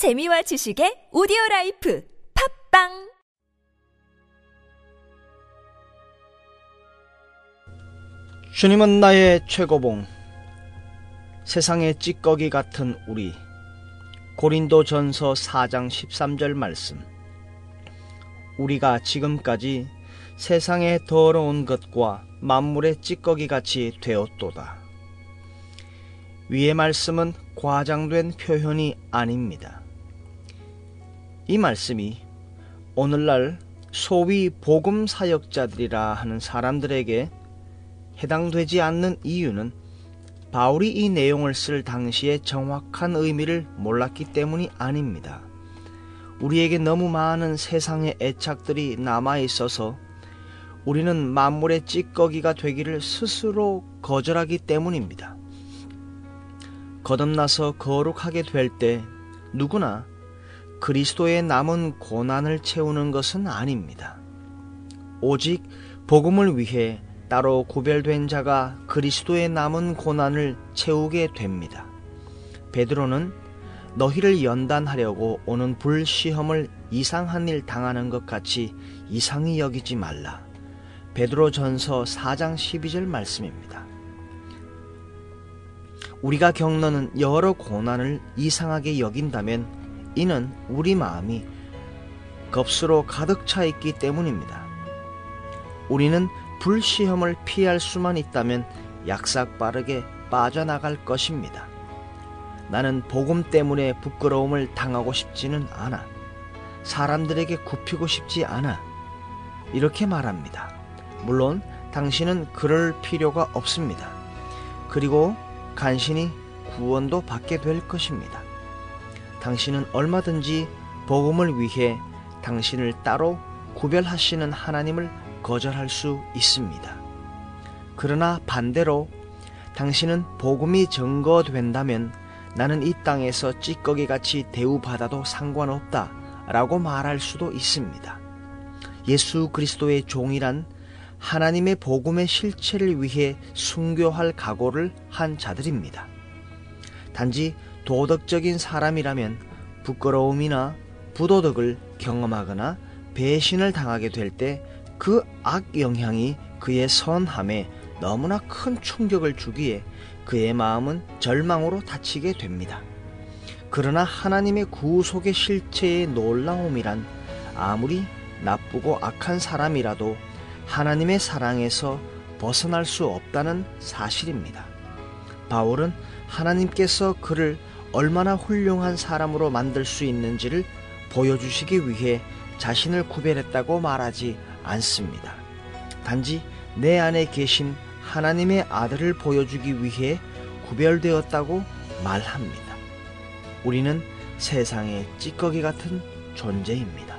재미와 지식의 오디오 life 팟빵 주님은 나의 최고봉, 세상의 찌꺼기 같은 우리. 고린도 전서 4장 13절 말씀. 우리가 지금까지 세상의 더러운 것과 만물의 찌꺼기 같이 되었도다. 위의 말씀은 과장된 표현이 아닙니다. 이 말씀이 오늘날 소위 복음 사역자들이라 하는 사람들에게 해당되지 않는 이유는 바울이 이 내용을 쓸 당시에 정확한 의미를 몰랐기 때문이 아닙니다. 우리에게 너무 많은 세상의 애착들이 남아 있어서 우리는 만물의 찌꺼기가 되기를 스스로 거절하기 때문입니다. 거듭나서 거룩하게 될 때 누구나 그리스도의 남은 고난을 채우는 것은 아닙니다. 오직 복음을 위해 따로 구별된 자가 그리스도의 남은 고난을 채우게 됩니다. 베드로는 너희를 연단하려고 오는 불시험을 이상한 일 당하는 것 같이 이상히 여기지 말라. 베드로 전서 4장 12절 말씀입니다. 우리가 겪는 여러 고난을 이상하게 여긴다면 이는 우리 마음이 겁수로 가득 차 있기 때문입니다. 우리는 불시험을 피할 수만 있다면 약삭 빠르게 빠져나갈 것입니다. 나는 복음 때문에 부끄러움을 당하고 싶지는 않아. 사람들에게 굽히고 싶지 않아. 이렇게 말합니다. 물론 당신은 그럴 필요가 없습니다. 그리고 간신히 구원도 받게 될 것입니다. 당신은 얼마든지 복음을 위해 당신을 따로 구별하시는 하나님을 거절할 수 있습니다. 그러나 반대로 당신은 복음이 증거된다면 나는 이 땅에서 찌꺼기 같이 대우받아도 상관없다 라고 말할 수도 있습니다. 예수 그리스도의 종이란 하나님의 복음의 실체를 위해 순교할 각오를 한 자들입니다. 단지 도덕적인 사람이라면 부끄러움이나 부도덕을 경험하거나 배신을 당하게 될 때 그 악 영향이 그의 선함에 너무나 큰 충격을 주기에 그의 마음은 절망으로 다치게 됩니다. 그러나 하나님의 구속의 실체의 놀라움이란 아무리 나쁘고 악한 사람이라도 하나님의 사랑에서 벗어날 수 없다는 사실입니다. 바울은 하나님께서 그를 얼마나 훌륭한 사람으로 만들 수 있는지를 보여주시기 위해 자신을 구별했다고 말하지 않습니다. 단지 내 안에 계신 하나님의 아들을 보여주기 위해 구별되었다고 말합니다. 우리는 세상의 찌꺼기 같은 존재입니다.